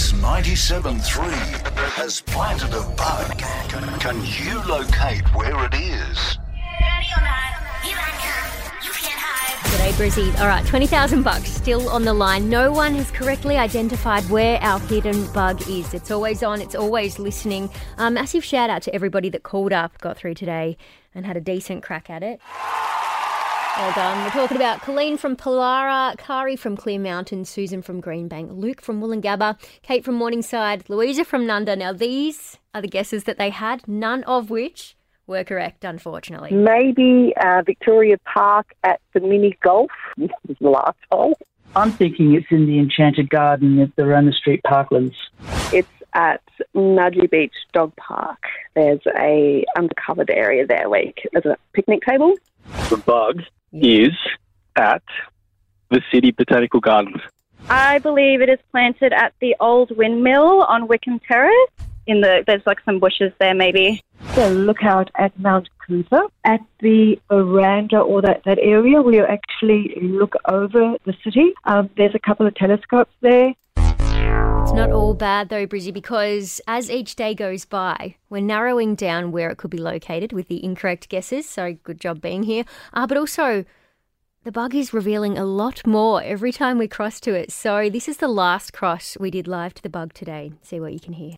Mix 97.3 has planted a bug. Can you locate where it is? G'day, Brizzy. All right, 20,000 bucks still on the line. No one has correctly identified where our hidden bug is. It's always on, it's always listening. Um, massive shout out to everybody that called up, got through today, and had a decent crack at it. Well done. We're talking about Colleen from Pallara, Kari from Clear Mountain, Susan from Greenbank, Luke from Woolloongabba, Kate from Morningside, Louisa from Nunda. Now, these are the guesses that they had, none of which were correct, unfortunately. Maybe uh, Victoria Park at the mini golf. This is the last hole. I'm thinking it's in the Enchanted Garden at the Roma Street Parklands. It's at Nudgee Beach Dog Park. There's a uncovered area there where you there's a picnic table. The bug is at the City Botanical Gardens. I believe it is planted at the old windmill on Wickham Terrace. In the there's like some bushes there, maybe. the lookout at Mount Coot-tha at the veranda or that, that area where you actually look over the city. Um, there's a couple of telescopes there. It's not all bad though, Brizzy, because as each day goes by, we're narrowing down where it could be located with the incorrect guesses. So good job being here. Uh, but also, the bug is revealing a lot more every time we cross to it. So this is the last cross we did live to the bug today. See what you can hear.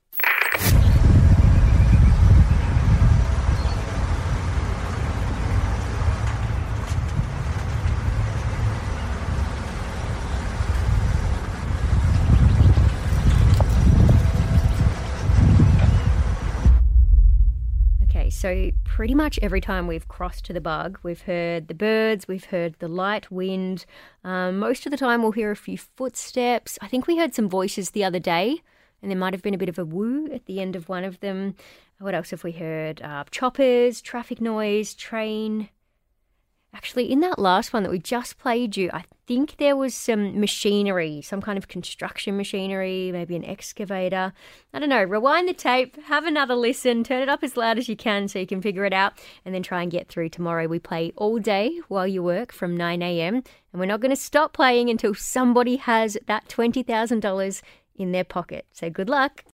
So pretty much every time we've crossed to the bug, we've heard the birds, we've heard the light wind. Um, most of the time, we'll hear a few footsteps. I think we heard some voices the other day, and there might have been a bit of a woo at the end of one of them. What else have we heard? Uh, choppers, traffic noise, train. Actually, in that last one that we just played you, I think there was some machinery, some kind of construction machinery, maybe an excavator. I don't know. Rewind the tape, have another listen, turn it up as loud as you can so you can figure it out, and then try and get through tomorrow. We play all day while you work from 9 a.m., and we're not going to stop playing until somebody has that $20,000 in their pocket. So good luck.